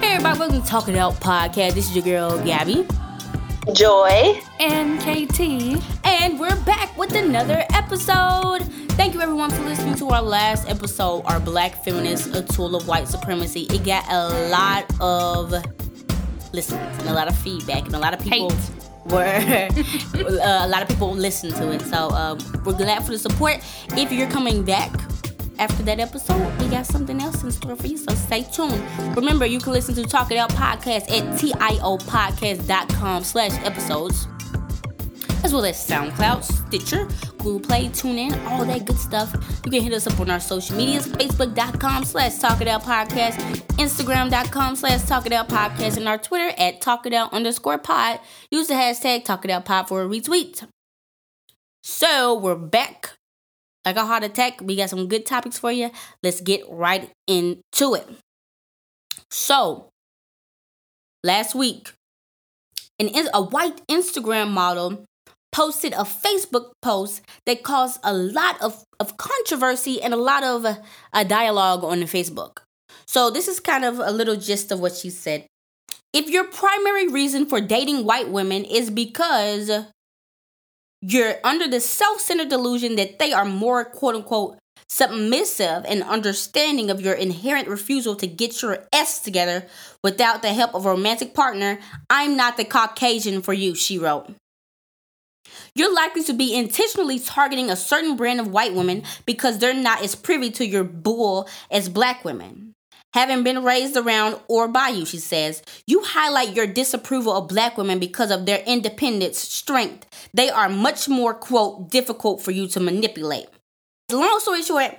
Hey everybody, welcome to Talk It Out podcast. This is your girl Gabby Joy. and KT. and we're back with another episode. Thank you everyone for listening to our last episode, our Black Feminist, a tool of white supremacy. It got a lot of listens and a lot of feedback, and a lot of people Hate. were uh, a lot of people listened to it. So um, we're glad for the support. If you're coming back after that episode, we got something else in store for you. So stay tuned. Remember, you can listen to Talk It Out podcast at tiopodcast.com slash episodes as well as SoundCloud, Stitcher, Google Play, TuneIn, all that good stuff. You can hit us up on our social medias, facebook.com slash Talk It Out Podcast, Instagram.com slash Talk It Out Podcast, and our Twitter at Talk It Out underscore pod. Use the hashtag Talk It Out Pod for a retweet. So we're back. Like a heart attack, we got some good topics for you. Let's get right into it. So, last week, an, a white Instagram model posted a Facebook post that caused a lot of, of controversy and a lot of uh, a dialogue on Facebook. So this is kind of a little gist of what she said. If your primary reason for dating white women is because you're under the self-centered delusion that they are more quote unquote submissive and understanding of your inherent refusal to get your S together without the help of a romantic partner, I'm not the Caucasian for you, she wrote. You're likely to be intentionally targeting a certain brand of white women because they're not as privy to your bull as black women. Having been raised around or by you, she says, you highlight your disapproval of black women because of their independence, strength. They are much more, quote, difficult for you to manipulate. Long story short,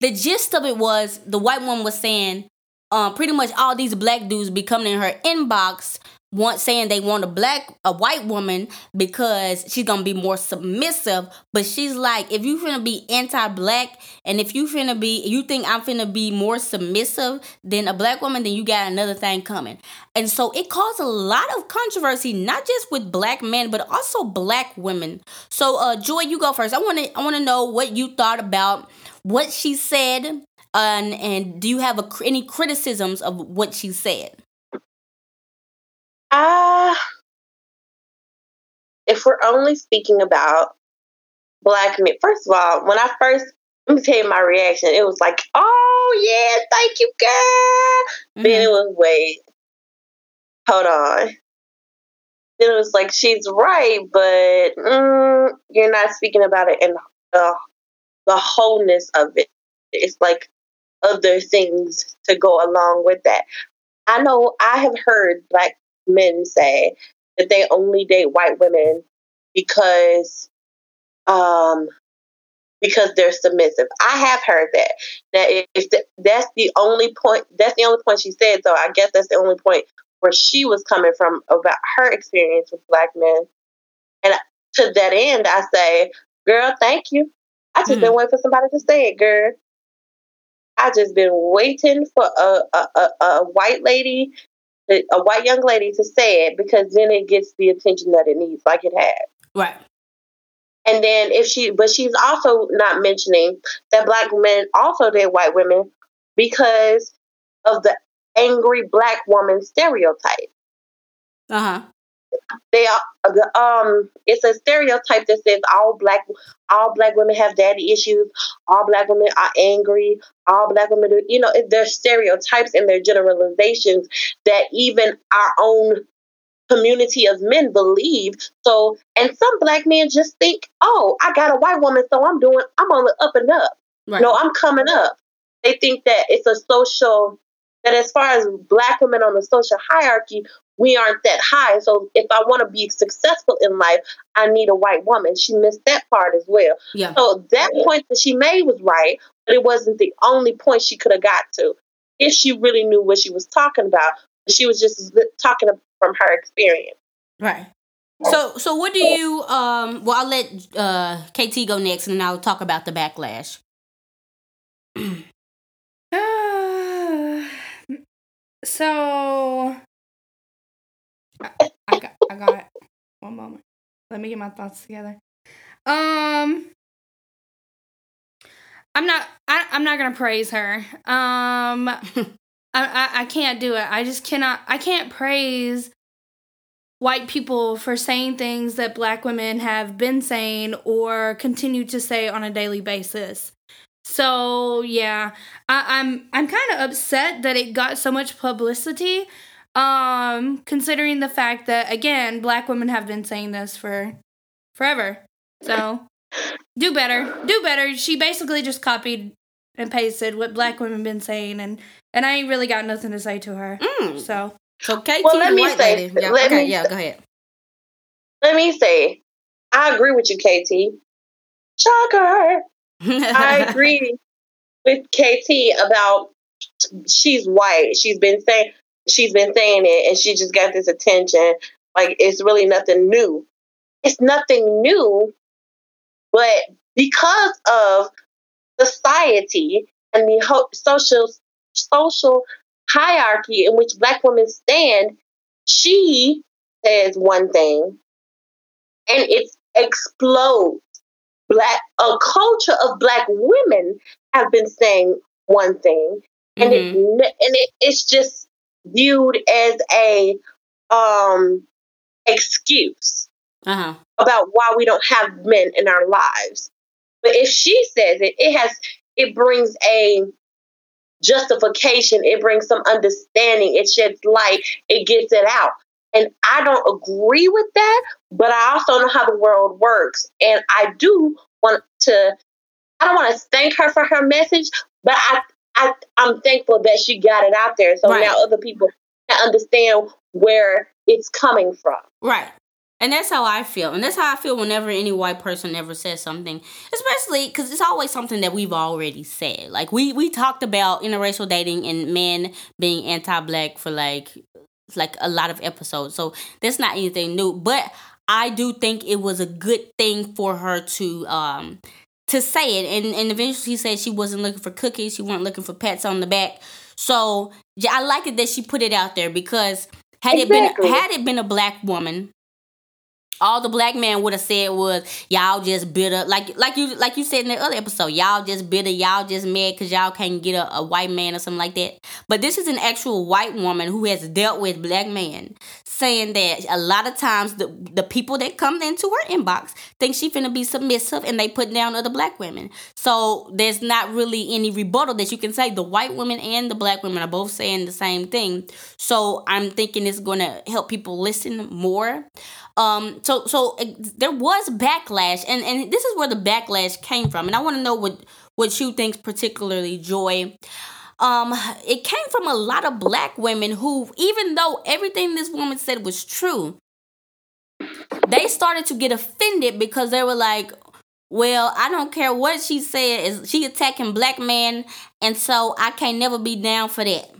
the gist of it was the white woman was saying, um, pretty much all these black dudes be coming in her inbox want saying they want a black a white woman because she's gonna be more submissive. But she's like if you finna be anti-black and if you finna be you think i'm finna be more submissive than a black woman then you got another thing coming. And so it caused a lot of controversy not just with black men but also black women. So uh joy you go first. I want to i want to know what you thought about what she said and and do you have a, any criticisms of what she said if we're only speaking about black men, first of all, when I first let me tell you my reaction, it was like, "Oh yeah, thank you, girl." Then it was, "Wait, hold on." Then it was like, "She's right, but mm, you're not speaking about it in the the wholeness of it. It's like other things to go along with that." I know I have heard black men say that they only date white women because um because they're submissive. I have heard that. That if the, that's the only point that's the only point she said, so I guess that's the only point where she was coming from about her experience with black men. And to that end I say, girl, thank you. I just Mm. been waiting for somebody to say it, girl. I just been waiting for a a, a, a white lady a white young lady to say it because then it gets the attention that it needs, like it had. right And then if she, but she's also not mentioning that black men also date white women because of the angry black woman stereotype. uh-huh They are the um. It's a stereotype that says all black all black women have daddy issues. All black women are angry. All black women, do, you know, they're stereotypes and they're generalizations that even our own community of men believe. So, and some black men just think, oh, I got a white woman, so I'm doing, I'm on the up and up. right No, I'm coming up. They think that it's a social, that as far as black women on the social hierarchy, we aren't that high. So if I want to be successful in life, I need a white woman. She missed that part as well. yeah So that point that she made was right, but it wasn't the only point she could have got to if she really knew what she was talking about. She was just talking from her experience. Right. So so what do you um well I'll let uh KT go next and then I'll talk about the backlash. so I, I got I got. One moment. Let me get my thoughts together. Um I'm not I, I'm not gonna praise her. Um I, I I can't do it. I just cannot. I can't praise white people for saying things that black women have been saying or continue to say on a daily basis. So yeah, I, I'm I'm kind of upset that it got so much publicity. Um, considering the fact that again, black women have been saying this for forever. So do better, do better. She basically just copied and pasted what black women been saying, and and I ain't really got nothing to say to her. Mm. So So KT Well, let me white say- lady. Yeah, let okay, me yeah, say- go ahead. Let me say, I agree with you, KT. Shocker. I agree with KT about she's white. She's been saying she's been saying it and she just got this attention. Like it's really nothing new. It's nothing new, but because of society and the ho- social social hierarchy in which black women stand, she says one thing and it explodes black a culture of black women have been saying one thing and Mhm. it and it, it's just viewed as a um excuse Uh-huh. about why we don't have men in our lives. But if she says it it has it brings a justification. It brings some understanding. It sheds light. It gets it out. And i don't agree with that but i also know how the world works. And i do want to i don't want to thank her for her message but i, I i'm thankful that she got it out there so Right. now other people can understand where it's coming from Right. And that's how I feel. And that's how I feel whenever any white person ever says something. Especially because it's always something that we've already said. Like, we, we talked about interracial dating and men being anti black for like, like a lot of episodes. So that's not anything new. But I do think it was a good thing for her to, um, to say it. And, and eventually she said she wasn't looking for cookies. She wasn't looking for pats on the back. So yeah, I like it that she put it out there because had it been had it been a black woman, all the black man would have said was y'all just bitter like like you like you said in the other episode y'all just bitter y'all just mad because y'all can't get a, a white man or something like that. But this is an actual white woman who has dealt with black men saying that a lot of times the, the people that come into her inbox think she finna be submissive and they put down other black women. So there's not really any rebuttal that you can say. The white women and the black women are both saying the same thing. So i'm thinking it's gonna help people listen more. Um so so there was backlash and and this is where the backlash came from and i want to know what what you think particularly joy. Um it came from a lot of black women who even though everything this woman said was true they started to get offended because they were like well i don't care what she said is she attacking black men and so i can't never be down for that.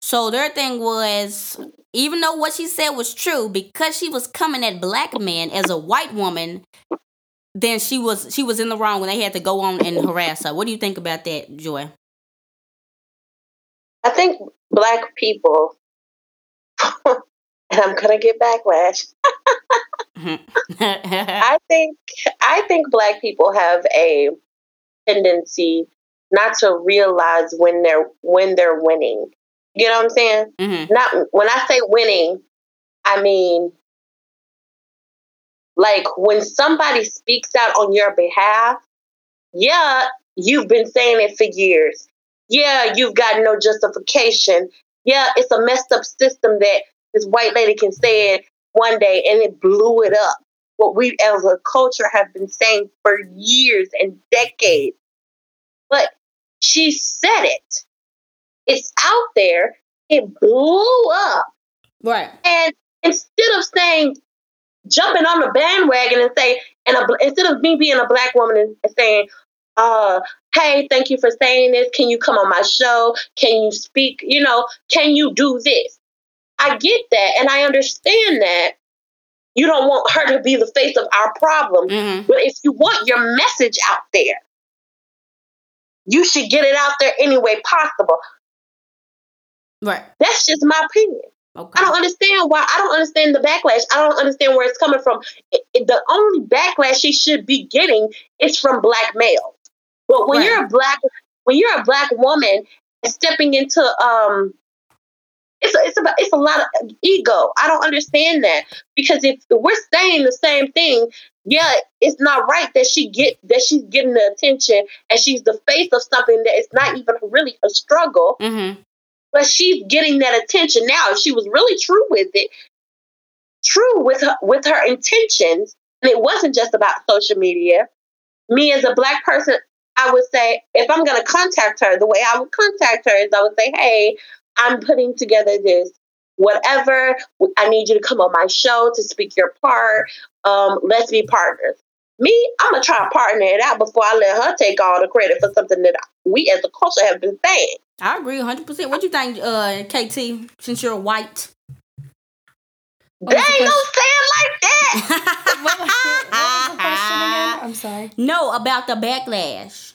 So their thing was, even though what she said was true, because she was coming at black men as a white woman, then she was she was in the wrong when they had to go on and harass her. What do you think about that, Joy? I think black people, and I'm gonna get backlash. I think I think black people have a tendency not to realize when they're when they're winning. You know what I'm saying? Mhm. Not when I say winning, I mean like when somebody speaks out on your behalf. Yeah, you've been saying it for years. Yeah, you've got no justification. Yeah, it's a messed up system that this white lady can say it one day and it blew it up. What we as a culture have been saying for years and decades. But she said it. It's out there. It blew up. right. And instead of saying, jumping on the bandwagon and say, and a, instead of me being a black woman and saying, uh, hey, thank you for saying this. Can you come on my show? Can you speak? You know, can you do this? I get that and I understand that you don't want her to be the face of our problem. hmm But if you want your message out there, you should get it out there any way possible. Right. That's just my opinion. Okay. I don't understand why. I don't understand the backlash. I don't understand where it's coming from. It- it- the only backlash she should be getting is from black males. But when Right. you're a black, when you're a black woman stepping into um it's a, it's about it's a lot of ego. I don't understand that because if we're saying the same thing, yeah, it's not right that she get that she's getting the attention and she's the face of something that is not even really a struggle. Mm-hmm. But she's getting that attention now. If she was really true with it, true with her with her intentions, and it wasn't just about social media. Me as a black person, I would say if I'm going to contact her, the way I would contact her is I would say, "Hey, I'm putting together this whatever. I need you to come on my show to speak your part. Um, let's be partners. Me, I'm gonna try to partner it out before I let her take all the credit for something that we as a culture have been saying. I agree 100. percent What do you think, uh, KT? Since you're white, they ain't no saying like that. what, was, what was the question again? I'm sorry. No, about the backlash.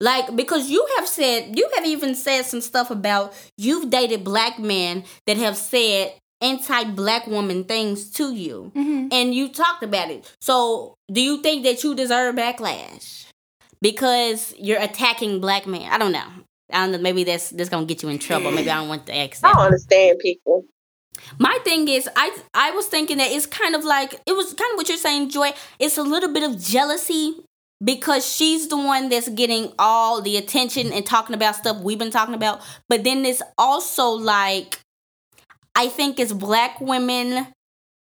Like because you have said you have even said some stuff about you've dated black men that have said anti-black woman things to you mm-hmm. and you talked about it so do you think that you deserve backlash because you're attacking black men i don't know i don't know maybe that's that's gonna get you in trouble maybe i don't want to ask that. i don't understand people my thing is i i was thinking that it's kind of like it was kind of what you're saying joy it's a little bit of jealousy because she's the one that's getting all the attention and talking about stuff we've been talking about. But then it's also like, I think as black women,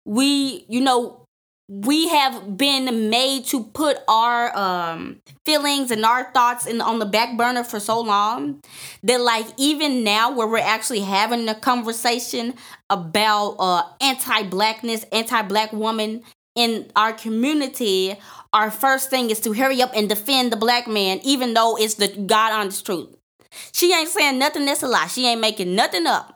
we, you know, we have been made to put our um, feelings and our thoughts in on the back burner for so long that like even now where we're actually having a conversation about uh, anti-blackness anti-black woman in our community our first thing is to hurry up and defend the black man, even though it's the God honest truth. She ain't saying nothing that's a lie. She ain't making nothing up.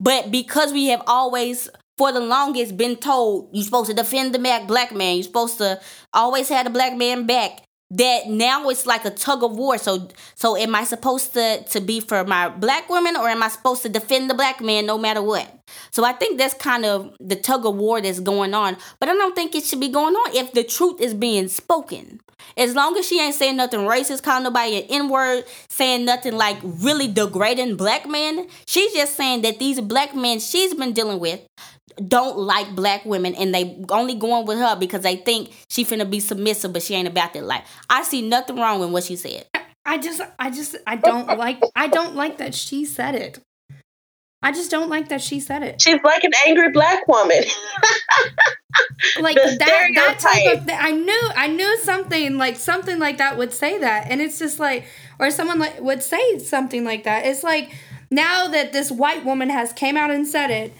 But because we have always, for the longest, been told you're supposed to defend the black man, you're supposed to always have the black man back, that now it's like a tug of war. So so am I supposed to to be for my black women or am I supposed to defend the black man no matter what? So I think that's kind of the tug of war that's going on. But I don't think it should be going on if the truth is being spoken. As long as she ain't saying nothing racist, calling nobody an N-word, saying nothing like really degrading black men, she's just saying that these black men she's been dealing with don't like black women and they only going with her because they think she finna be submissive, but she ain't about that life. I see nothing wrong with what she said. I just, I just, I don't like, I don't like that she said it. I just don't like that she said it. She's like an angry black woman. like that, that type of thing. I knew, I knew something like something like that would say that, and it's just like, or someone like would say something like that. It's like now that this white woman has came out and said it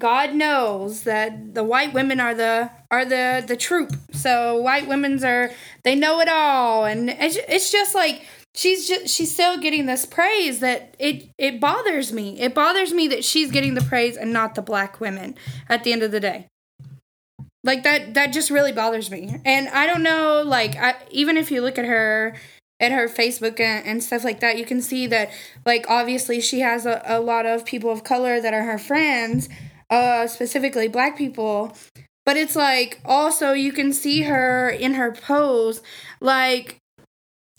God knows that the white women are the are the the troop. So white women's are they know it all, and it's, it's just like she's just she's still getting this praise that it it bothers me. It bothers me that she's getting the praise and not the black women at the end of the day. Like that that just really bothers me. And I don't know like I, even if you look at her at her Facebook and, stuff like that, you can see that like obviously she has a, a lot of people of color that are her friends uh, specifically black people. But it's like also you can see her in her pose, like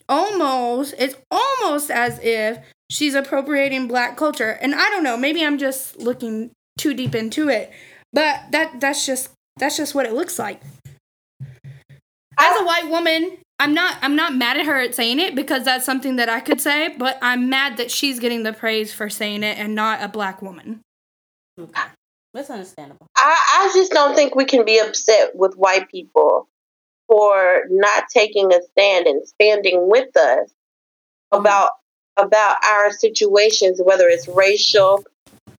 almost, it's almost as if she's appropriating black culture. And I don't know, maybe I'm just looking too deep into it, but that that's just that's just what it looks like. As a white woman, I'm not I'm not mad at her at saying it because that's something that I could say, but I'm mad that she's getting the praise for saying it and not a black woman. Okay. That's understandable. I, I just don't think we can be upset with white people for not taking a stand and standing with us mm-hmm. about about our situations, whether it's racial,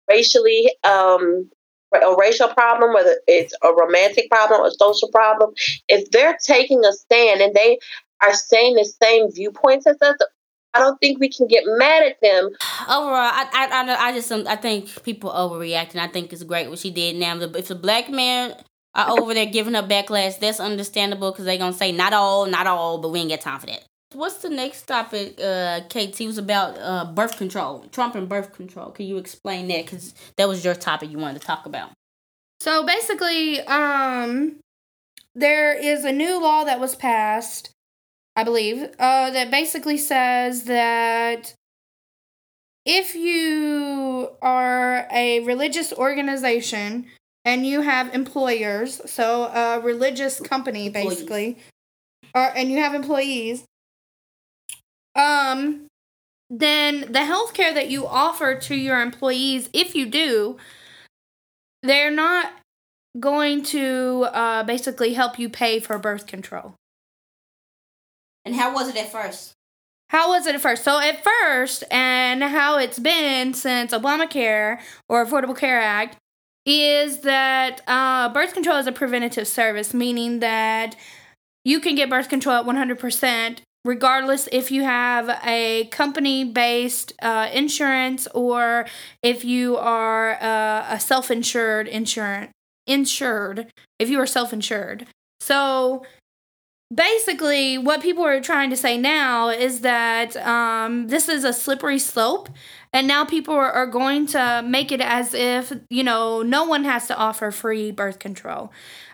racially, um, a racial problem, whether it's a romantic problem, a social problem. If they're taking a stand and they are saying the same viewpoints as us, I don't think we can get mad at them. Overall, I I, I, I just I think people overreacting. I think it's great what she did. Now, if a black man are over there giving her backlash, that's understandable because they're gonna say not all, not all, but we ain't got time for that. What's the next topic, uh, KT? Was about uh, birth control, Trump and birth control. Can you explain that? Because that was your topic you wanted to talk about. So basically, um, there is a new law that was passed I believe, uh, that basically says that if you are a religious organization and you have employers, so a religious company Employees. basically, or and you have employees, um, then the healthcare that you offer to your employees, if you do, they're not going to uh, basically help you pay for birth control. And how was it at first? How was it at first? So at first, and how it's been since Obamacare or Affordable Care Act, is that uh, birth control is a preventative service, meaning that you can get birth control at 100%, regardless if you have a company based uh, insurance or if you are uh, a self insured insurance. Insured, if you are self insured. So basically what people are trying to say now is that um, this is a slippery slope and now people are, going to make it as if you know no one has to offer free birth control.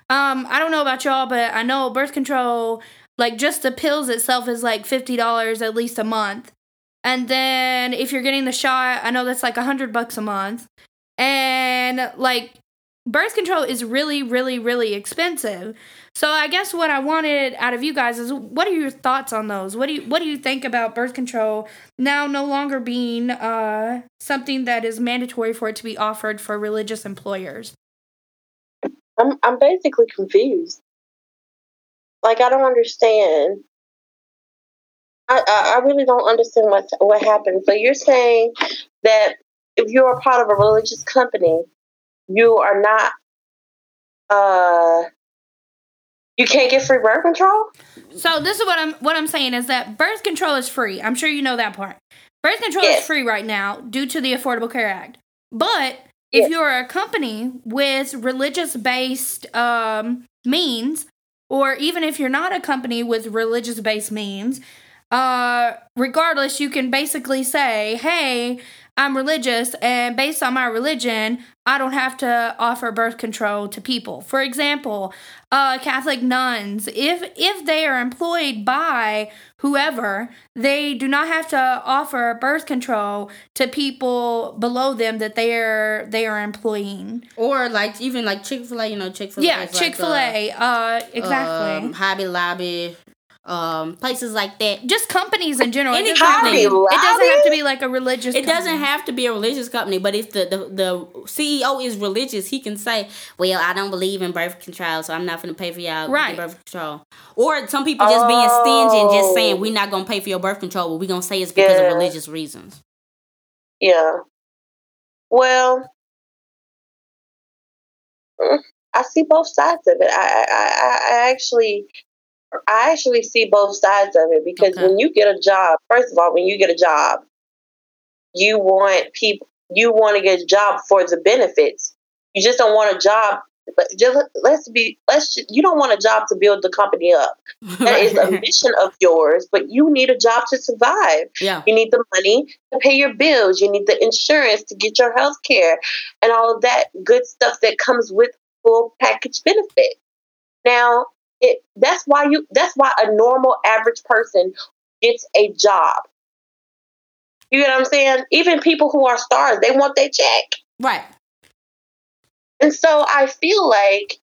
Um, i don't know about y'all but i know birth control like just the pills itself is like $50 at least a month. And then if you're getting the shot i know that's like 100 bucks a month. And like birth control is really really really expensive so I guess what I wanted out of you guys is what are your thoughts on those? What do you what do you think about birth control now no longer being uh, something that is mandatory for it to be offered for religious employers? I'm I'm basically confused. Like I don't understand. I I, I really don't understand what what happened. So you're saying that if you're a part of a religious company, you are not uh you can't get free birth control? So this is what I'm what I'm saying is that birth control is free. I'm sure you know that part. Birth control Yes. is free right now due to the Affordable Care Act. But if Yes. you're a company with religious based um, means, or even if you're not a company with religious based means, uh, regardless, you can basically say, "Hey, I'm religious, and based on my religion, I don't have to offer birth control to people." For example, uh, Catholic nuns, if if they are employed by whoever, they do not have to offer birth control to people below them that they are they are employing. Or like even like Chick Fil A, you know Chick Fil A. Yeah, Chick Fil A. Uh, exactly. Um, Hobby Lobby, um, places like that. Just companies in general. Any it, doesn't have to, company. it doesn't have to be like a religious. Company. It doesn't have to be a religious company, but if the, the the CEO is religious, he can say, "Well, I don't believe in birth control, so I'm not going to pay for y'all right. to birth control." Or some people just being stingy and just saying, Oh. "We're not going to pay for your birth control, but we're going to say it's because Yeah. of religious reasons." Yeah. Well, mm, I see both sides of it. I, I, I, I actually, I actually see both sides of it because Okay. when you get a job, first of all, when you get a job, you want people, you want to get a job for the benefits. You just don't want a job. But just let's be, let's. You don't want a job to build the company up. That is a mission of yours, but you need a job to survive. yeah. You need the money to pay your bills. You need the insurance to get your health care and all of that good stuff that comes with full package benefit. Now, it that's why you that's why a normal average person gets a job. You get what I'm saying? Even people who are stars, they want their check. Right. And so I feel like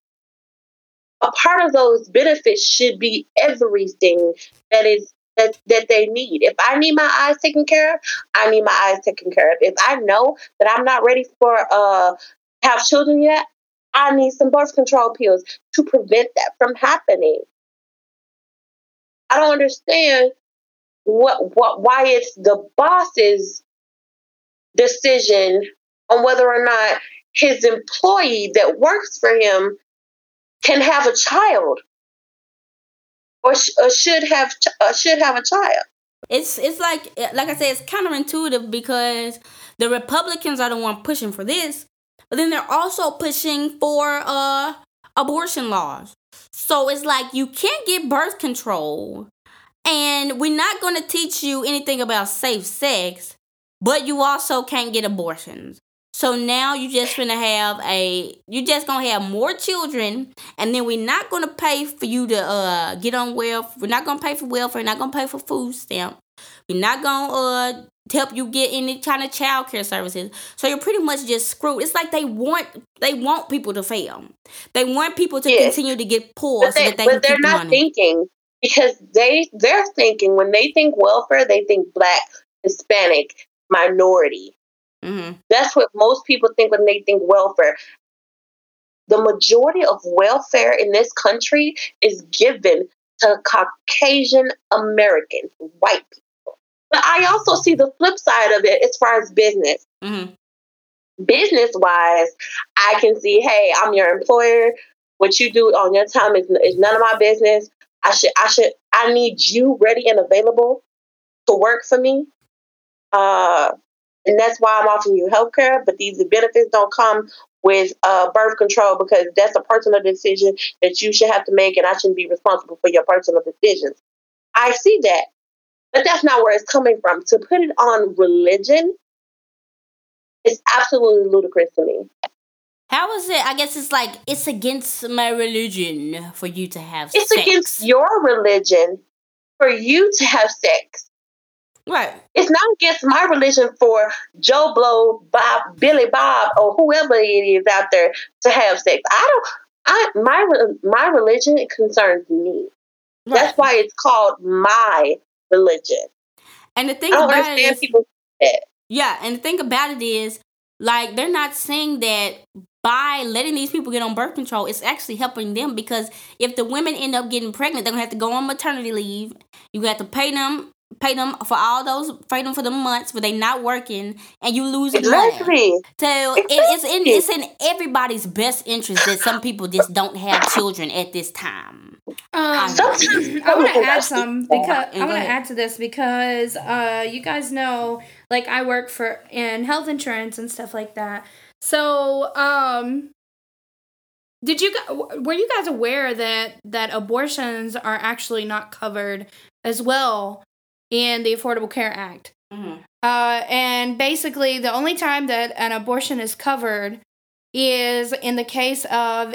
a part of those benefits should be everything that is that, that they need. If I need my eyes taken care of, I need my eyes taken care of. If I know that I'm not ready for uh have children yet, I need some birth control pills to prevent that from happening. I don't understand what what why it's the boss's decision on whether or not his employee that works for him can have a child or, sh- or should have ch- uh, should have a child. It's it's like like I said, it's counterintuitive because the Republicans are the one pushing for this, but then they're also pushing for uh abortion laws. So it's like you can't get birth control, and we're not going to teach you anything about safe sex, but you also can't get abortions. So now you just gonna have a you're just gonna have more children, and then we're not gonna pay for you to uh get on welfare. We're not gonna pay for welfare. We're Not gonna pay for food stamp. We're not gonna uh to help you get any kind of child care services. So you're pretty much just screwed. It's like they want they want people to fail. They want people to yes. continue to get poor but they, that they but they're not thinking because they they're thinking when they think welfare, they think black, Hispanic, minority. Mm-hmm. That's what most people think when they think welfare. The majority of welfare in this country is given to Caucasian Americans, white people. Also see the flip side of it as far as business. Mm-hmm. Business wise, I can see, hey, I'm your employer. What you do on your time is, is none of my business. I should, I should, I need you ready and available to work for me. Uh, and that's why I'm offering you health care, but these benefits don't come with uh, birth control because that's a personal decision that you should have to make, and I shouldn't be responsible for your personal decisions. I see that, but that's not where it's coming from. To put it on religion is absolutely ludicrous to me. How is it? I guess it's like it's against my religion for you to have it's sex. against your religion for you to have sex. Right. It's not against my religion for Joe Blow, Bob, Billy Bob, or whoever it is out there to have sex. I don't. I my my religion concerns me. Right. That's why it's called my religion. And the thing about it is, people yeah, and the thing about it is, like they're not saying that by letting these people get on birth control, it's actually helping them because if the women end up getting pregnant, they're gonna have to go on maternity leave. You have to pay them pay them for all those pay them for the months where they not working and you lose exactly. money. So exactly. it, it's in it's in everybody's best interest that some people just don't have children at this time. Um, I want to add some because I want to add to this because uh, you guys know, like I work for in health insurance and stuff like that. So, um, did you were you guys aware that that abortions are actually not covered as well in the Affordable Care Act. Mm-hmm. Uh, and basically, the only time that an abortion is covered is in the case of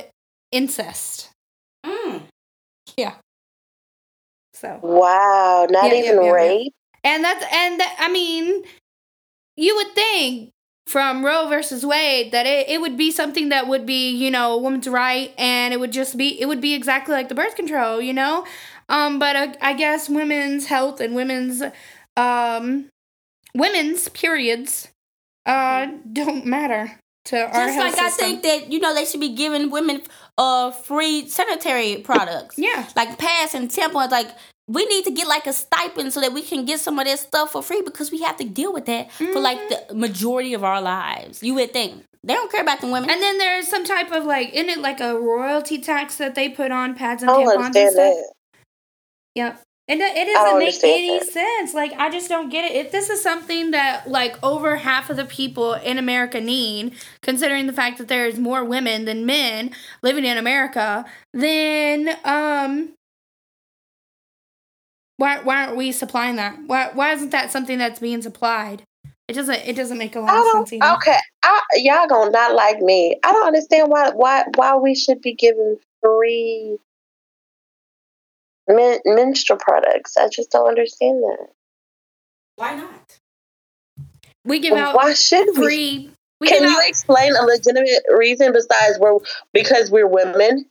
incest. Mm. Yeah. So. Wow! Not yeah, even yeah, yeah, rape. And that's and that, I mean, you would think from Roe versus Wade that it, it would be something that would be you know a woman's right, and it would just be it would be exactly like the birth control, you know. Um, but uh, I guess women's health and women's um, women's periods uh don't matter to our Just like system. I think that you know they should be giving women uh free sanitary products. yeah, like pads and tampons. Like we need to get like a stipend so that we can get some of this stuff for free because we have to deal with that mm-hmm. for like the mm-hmm. majority of our lives. You would think they don't care about the women. And then there's some type of like, isn't it like a royalty tax that they put on pads and tampons and stuff? That. Yep. And it doesn't make any that. sense. Like I just don't get it. If this is something that like over half of the people in America need, considering the fact that there's more women than men living in America, then um why why aren't we supplying that? Why why isn't that something that's being supplied? It doesn't it doesn't make a lot of sense. Either. Okay, I, y'all gonna not like me. I don't understand why why why we should be given free men- menstrual products. I just don't understand that. Why not? We give out why should free. We? Can you out- explain a legitimate reason besides we're because we're women?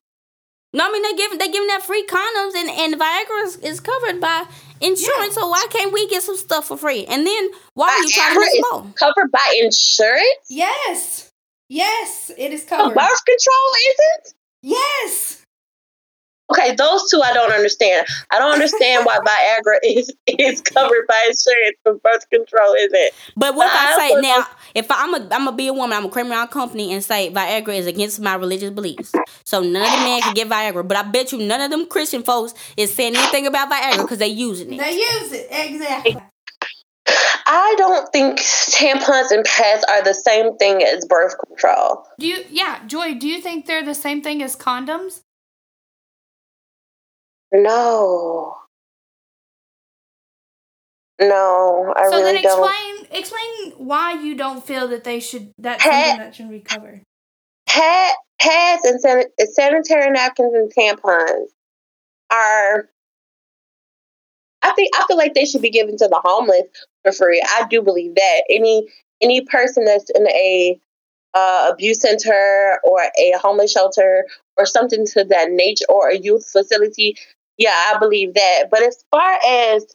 No, I mean they give they giving that free condoms and and Viagra is, is covered by insurance. Yeah. So why can't we get some stuff for free? And then why Viagra are you charging us more? Covered by insurance? Yes, yes, it is covered. birth control isn't? Yes. Okay, those two I don't understand. I don't understand why Viagra is is covered by insurance, but birth control isn't. But what but if I, I say now? If I'm a I'm gonna be a woman, I'm a criminal company and say Viagra is against my religious beliefs, so none of the men can get Viagra. But I bet you none of them Christian folks is saying anything about Viagra because they using it. They use it exactly. I don't think tampons and pads are the same thing as birth control. Do you? Yeah, Joy. Do you think they're the same thing as condoms? No. No, I so really then explain don't. explain why you don't feel that they should that something that should recover. Pad, pads and san- sanitary napkins and tampons are I think I feel like they should be given to the homeless for free. I do believe that any any person that's in a uh, abuse center or a homeless shelter or something to that nature or a youth facility, yeah, I believe that. But as far as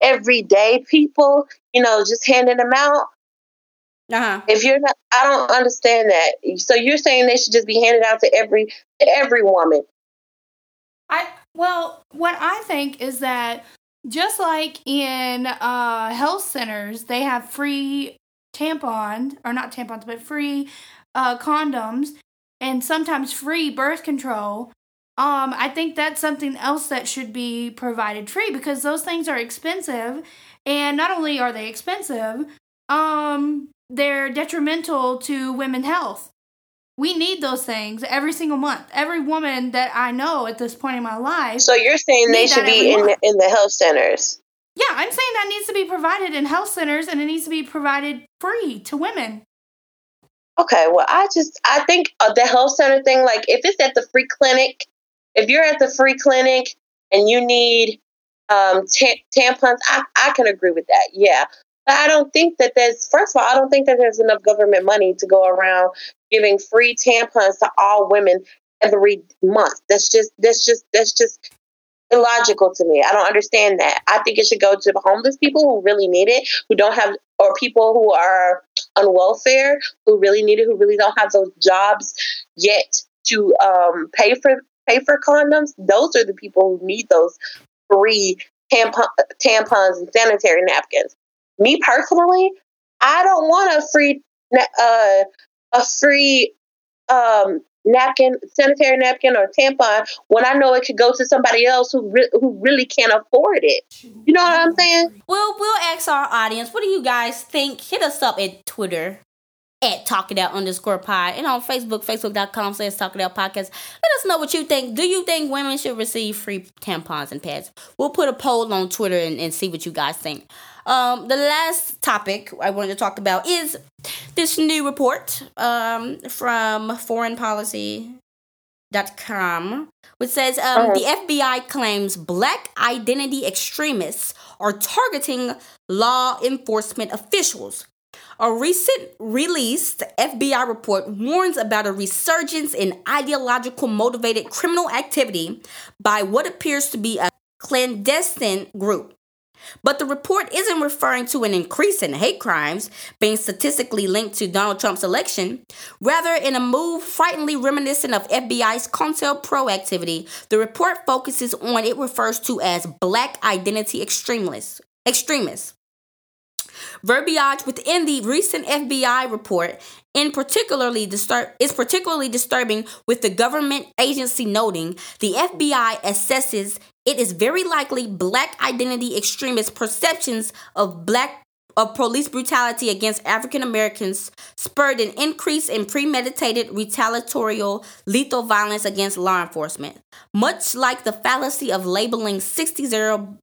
everyday people, you know, just handing them out. Uh-huh. If you're not, I don't understand that. So you're saying they should just be handed out to every to every woman. I well, what I think is that just like in uh, health centers, they have free tampons, or not tampons, but free uh, condoms, and sometimes free birth control. Um, I think that's something else that should be provided free because those things are expensive, and not only are they expensive, um, they're detrimental to women's health. We need those things every single month. Every woman that I know at this point in my life. So you're saying they should be in the, in the health centers? Yeah, I'm saying that needs to be provided in health centers and it needs to be provided free to women. Okay, well, I just I think uh, the health center thing, like if it's at the free clinic, if you're at the free clinic and you need um, t- tampons, I, I can agree with that. Yeah, but I don't think that there's, first of all, I don't think that there's enough government money to go around giving free tampons to all women every month. That's just, that's just, that's just illogical to me. I don't understand that. I think it should go to the homeless people who really need it, who don't have, or people who are on welfare who really need it, who really don't have those jobs yet to um, pay for pay for condoms. Those are the people who need those free tampon, tampons and sanitary napkins me personally, I don't want a free uh, a free um, napkin, sanitary napkin or tampon when I know it could go to somebody else who re- who really can't afford it. You know what I'm saying? Well, we'll ask our audience. What do you guys think? Hit us up at Twitter at Talk It Out underscore pod and on Facebook, facebook.com slash Talk It Out podcast. Let us know what you think. Do you think women should receive free tampons and pads? We'll put a poll on Twitter and, and see what you guys think. Um, the last topic I wanted to talk about is this new report um, from foreignpolicy.com, which says um, uh-huh. the FBI claims black identity extremists are targeting law enforcement officials. A recent released FBI report warns about a resurgence in ideological motivated criminal activity by what appears to be a clandestine group. But the report isn't referring to an increase in hate crimes being statistically linked to Donald Trump's election. Rather, in a move frighteningly reminiscent of FBI's COINTELPRO activity, the report focuses on it refers to as black identity extremists. Extremists. Verbiage within the recent FBI report in particularly disturb is particularly disturbing with the government agency noting the FBI assesses it is very likely black identity extremist perceptions of black of police brutality against African Americans spurred an increase in premeditated retaliatory lethal violence against law enforcement. Much like the fallacy of labeling 60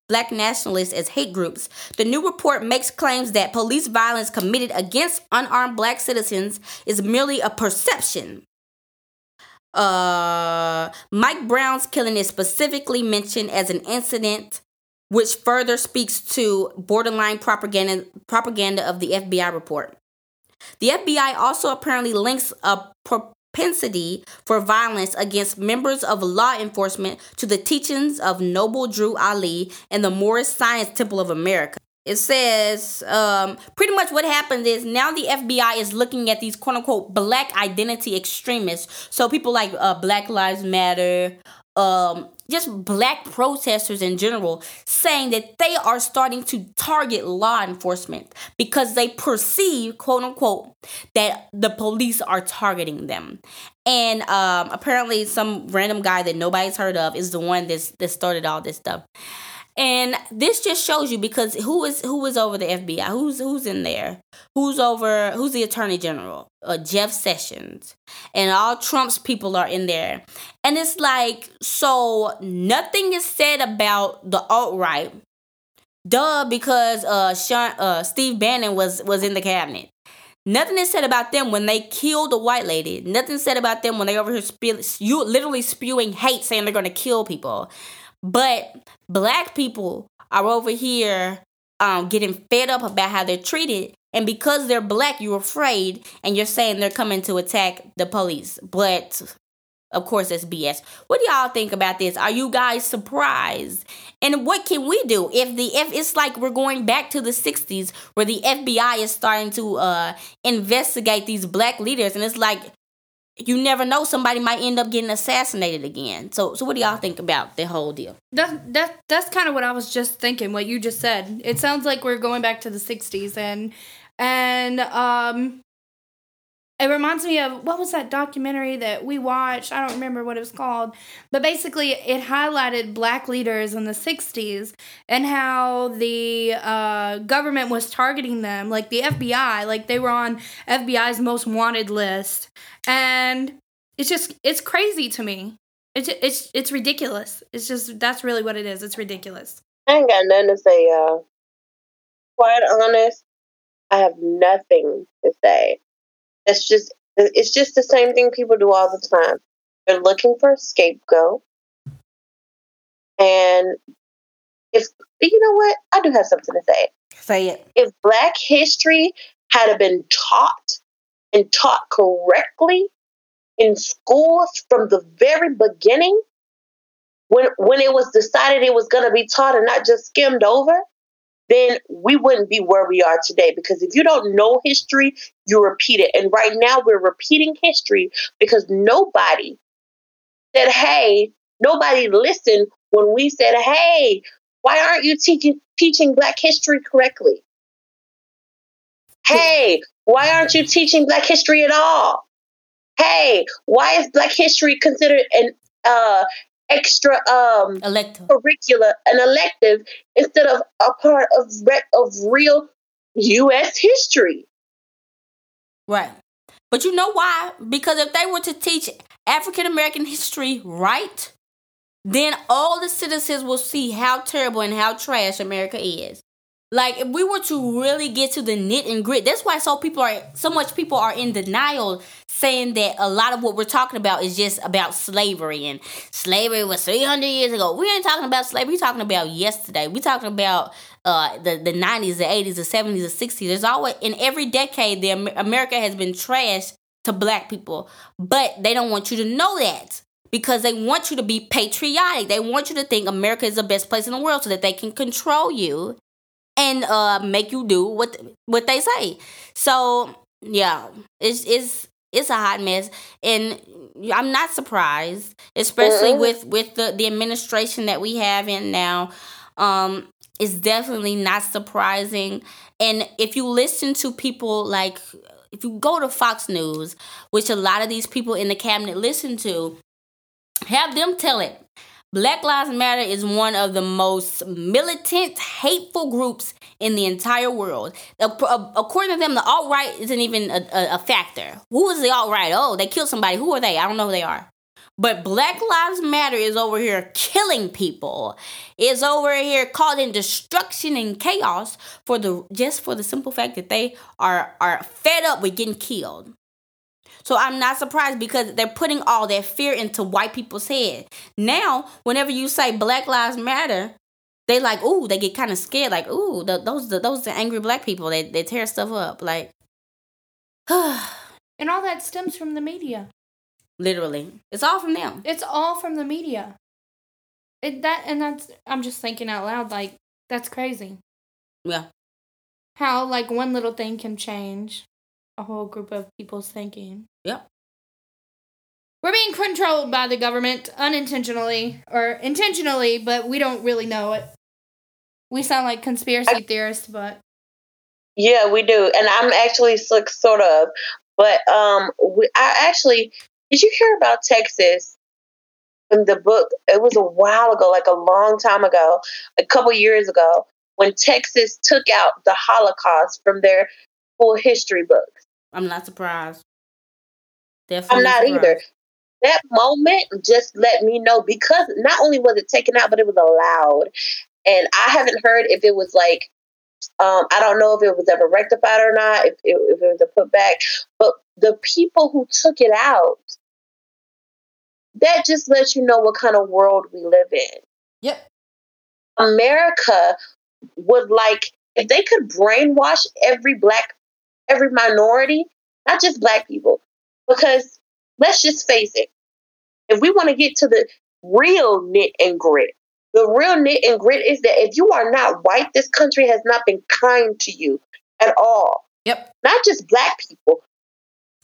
black nationalists as hate groups, the new report makes claims that police violence committed against unarmed black citizens is merely a perception uh, Mike Brown's killing is specifically mentioned as an incident which further speaks to borderline propaganda propaganda of the FBI report. The FBI also apparently links a propensity for violence against members of law enforcement to the teachings of Noble Drew Ali and the Moorish Science Temple of America it says um, pretty much what happened is now the FBI is looking at these quote unquote black identity extremists. So people like uh, Black Lives Matter, um, just black protesters in general, saying that they are starting to target law enforcement because they perceive quote unquote that the police are targeting them. And um, apparently, some random guy that nobody's heard of is the one that's, that started all this stuff. And this just shows you because who is who is over the FBI? Who's who's in there? Who's over who's the attorney general? Uh, Jeff Sessions. And all Trump's people are in there. And it's like so nothing is said about the alt right. Duh, because uh Sean uh Steve Bannon was was in the cabinet. Nothing is said about them when they killed a white lady. Nothing said about them when they over here spew, you literally spewing hate, saying they're gonna kill people. But black people are over here um, getting fed up about how they're treated. And because they're black, you're afraid and you're saying they're coming to attack the police. But of course, that's BS. What do y'all think about this? Are you guys surprised? And what can we do if the if it's like we're going back to the '60s where the FBI is starting to uh, investigate these black leaders, and it's like you never know somebody might end up getting assassinated again. So so what do y'all think about the whole deal? That that that's kind of what I was just thinking. What you just said. It sounds like we're going back to the '60s, and and um, it reminds me of what was that documentary that we watched? I don't remember what it was called, but basically it highlighted black leaders in the 60s and how the uh, government was targeting them, like the FBI, like they were on FBI's most wanted list. And it's just it's crazy to me. It's it's it's ridiculous. It's just that's really what it is. It's ridiculous. I ain't got nothing to say, y'all. Quite honest, I have nothing to say. It's just it's just the same thing people do all the time. They're looking for a scapegoat. And if you know what, I do have something to say. Say it. If Black history had been taught and taught correctly in schools from the very beginning, when when it was decided it was going to be taught and not just skimmed over, then we wouldn't be where we are today. Because if you don't know history, you repeat it. And right now we're repeating history because nobody said, hey, nobody listened when we said, hey, why aren't you teaching black history correctly? Hey, why aren't you teaching black history at all? Hey, why is black history considered an uh, extra um elective curricula, an elective instead of a part of of real U.S. history. Right, but you know why? Because if they were to teach African American history right, then all the citizens will see how terrible and how trash America is. Like if we were to really get to the knit and grit, that's why so people are so much people are in denial saying that a lot of what we're talking about is just about slavery and slavery was 300 years ago. We ain't talking about slavery, we're talking about yesterday. We're talking about uh, the, the 90s, the 80s, the 70s, the 60s. There's always, in every decade, the America has been trashed to black people, but they don't want you to know that because they want you to be patriotic. They want you to think America is the best place in the world so that they can control you and uh make you do what what they say. So yeah, it's it's it's a hot mess, and I'm not surprised, especially with with the the administration that we have in now. Um, it's definitely not surprising, and if you listen to people like if you go to Fox News, which a lot of these people in the cabinet listen to, have them tell it. Black Lives Matter is one of the most militant, hateful groups in the entire world. According to them, the alt right isn't even a, a, a factor. Who is the alt right? Oh, they killed somebody. Who are they? I don't know who they are. But Black Lives Matter is over here killing people. Is over here causing destruction and chaos for the just for the simple fact that they are are fed up with getting killed. So I'm not surprised because they're putting all that fear into white people's head. Now, whenever you say Black Lives Matter, they like, ooh, they get kind of scared. Like, ooh, the, those the, those the angry black people. They they tear stuff up. Like, and all that stems from the media. Literally, it's all from them. It's all from the media. It that and that's I'm just thinking out loud. Like that's crazy. Yeah. How like one little thing can change a whole group of people's thinking. Yep. We're being controlled by the government unintentionally or intentionally, but we don't really know it. We sound like conspiracy I, theorists, but yeah, we do, and I'm actually sort of. But um, we, I actually did you hear about Texas? In the book, it was a while ago, like a long time ago, a couple years ago, when Texas took out the Holocaust from their full history books. I'm not surprised. Definitely I'm not surprised. either. That moment just let me know because not only was it taken out, but it was allowed. And I haven't heard if it was like, um, I don't know if it was ever rectified or not, if, if, if it was a put back. But the people who took it out, that just lets you know what kind of world we live in. Yep. America would like if they could brainwash every black, every minority, not just black people, because let's just face it, if we want to get to the real knit and grit, the real knit and grit is that if you are not white, this country has not been kind to you at all. Yep. Not just black people,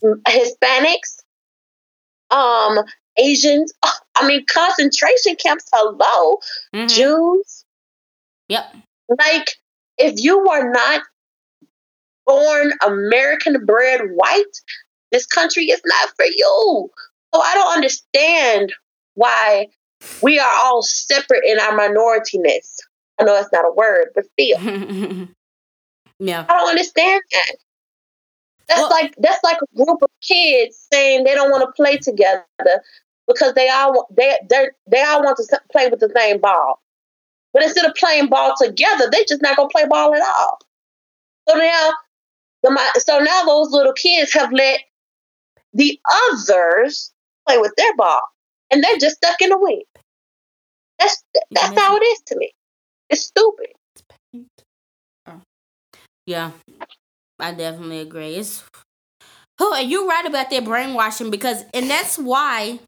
Hispanics, um, Asians. I mean, concentration camps. Hello, mm-hmm. Jews. Yep. Like, if you are not born American bred white, this country is not for you. So I don't understand why we are all separate in our minorityness. I know that's not a word, but still. yeah. I don't understand that. That's well, like that's like a group of kids saying they don't want to play together because they all they they they all want to play with the same ball. But instead of playing ball together, they just not gonna play ball at all. So now, so now those little kids have let the others play with their ball, and they're just stuck in the wing. That's that's how it is to me. It's stupid. Oh. Yeah, I definitely agree. It's oh, and you're right about that brainwashing because, and that's why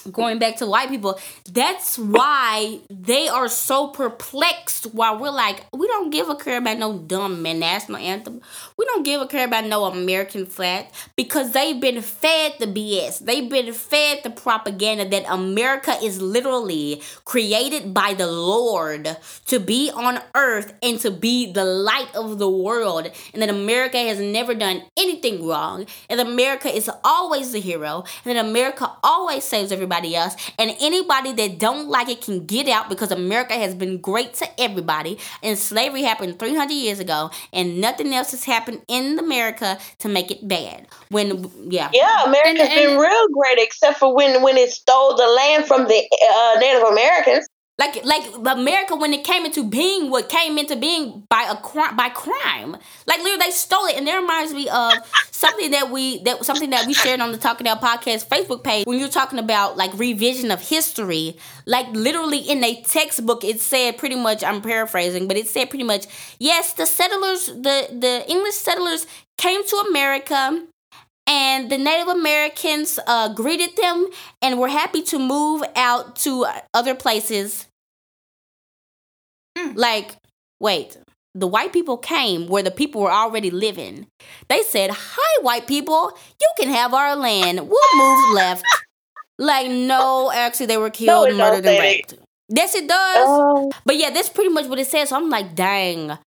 going back to white people, that's why they are so perplexed while we're like, we don't give a care about no dumb national anthem. We don't give a care about no American flag because they've been fed the BS. They've been fed the propaganda that America is literally created by the Lord to be on earth and to be the light of the world. And that America has never done anything wrong. And America is always the hero. And that America always saves everybody everybody else. And anybody that don't like it can get out because America has been great to everybody. And slavery happened 300 years ago, and nothing else has happened in America to make it bad. When yeah, yeah, America's and, and, been real great except for when when it stole the land from the uh, Native Americans. Like like America when it came into being, what came into being by a crime by crime. Like literally they stole it, and that reminds me of something that we that something that we shared on the Talk It Out Podcast Facebook page when you're talking about like revision of history. Like literally in a textbook, it said pretty much. I'm paraphrasing, but it said pretty much yes, the settlers, the the English settlers came to America and the Native Americans uh, greeted them and were happy to move out to other places Mm. Like, wait, the white people came where the people were already living. They said, Hi, white people, you can have our land. We'll move left. Like, no, actually, they were killed, no, murdered, and raped. Yes, it does. Oh. But yeah, that's pretty much what it says. So I'm like, dang.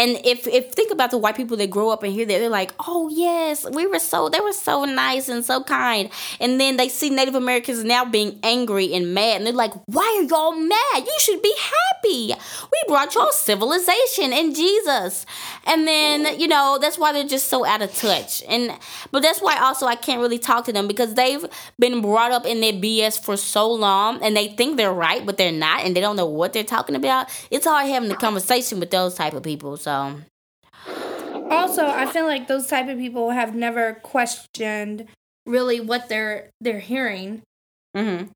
And if if think about the white people that grow up and hear that, they're like, oh yes, we were so they were so nice and so kind. And then they see Native Americans now being angry and mad, and they're like, why are y'all mad? You should be happy. We brought y'all civilization and Jesus. And then you know that's why they're just so out of touch. And but that's why also I can't really talk to them because they've been brought up in their BS for so long, and they think they're right, but they're not, and they don't know what they're talking about. It's hard having a conversation with those type of people. So so also, I feel like those type of people have never questioned really what they're they're hearing. Mhm.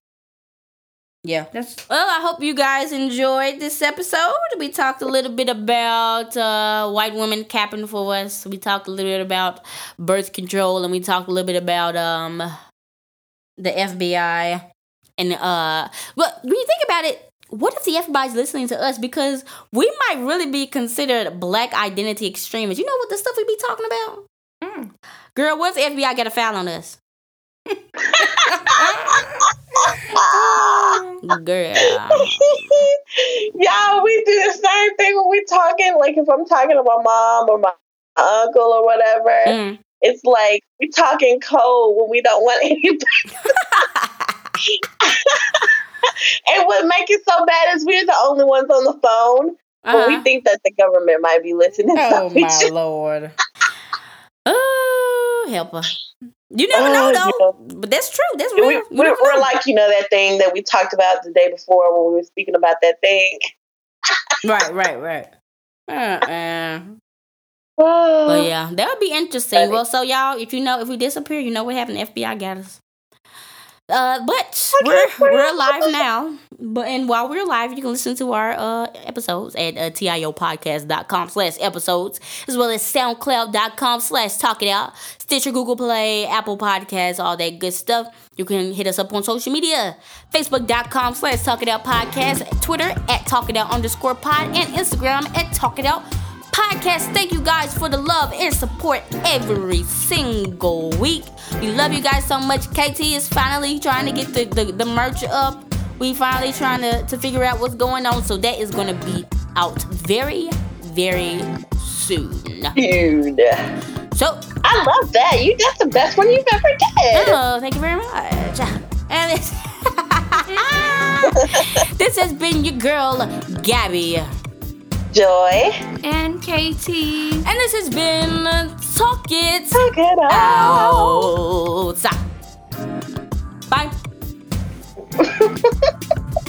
Yeah. That's well, I hope you guys enjoyed this episode. We talked a little bit about uh, white women capping for us. We talked a little bit about birth control and we talked a little bit about um the FBI and uh well when you think about it, what if the FBI's listening to us because we might really be considered black identity extremists? You know what the stuff we be talking about? Mm. Girl, what if the FBI got a file on us? Girl. Y'all, we do the same thing when we're talking. Like if I'm talking to my mom or my uncle or whatever, mm. it's like we're talking cold when we don't want anybody. and what makes it so bad is we're the only ones on the phone. Uh-huh. But we uh-huh. think that the government might be listening. Oh my lord! oh, help us! You never know, uh, though. Yeah. But that's true. That's real. We, we're, we're like you know that thing that we talked about the day before when we were speaking about that thing. right, right, right. Uh-uh. but yeah, that would be interesting. Well, so y'all, if you know, if we disappear, you know what happened. The FBI got us. Uh, but we're we're alive now. But and while we're live, you can listen to our uh episodes at uh, tiopodcast.com slash episodes, as well as soundcloud.com slash talk it out, Stitcher, Google Play, Apple Podcasts, all that good stuff. You can hit us up on social media, facebook.com slash talk it out podcast, Twitter at talk it out underscore pod, and Instagram at talk it out podcast. Thank you guys for the love and support every single week. We love you guys so much. KT is finally trying to get the, the, the merch up. We finally trying to, to figure out what's going on. So that is going to be out very, very soon. Dude. So I love that. You that's the best one you've ever did. Oh, thank you very much. And this, this has been your girl, Gabby. Joy. And KT. And this has been Talk It Talk it out. Out. Bye.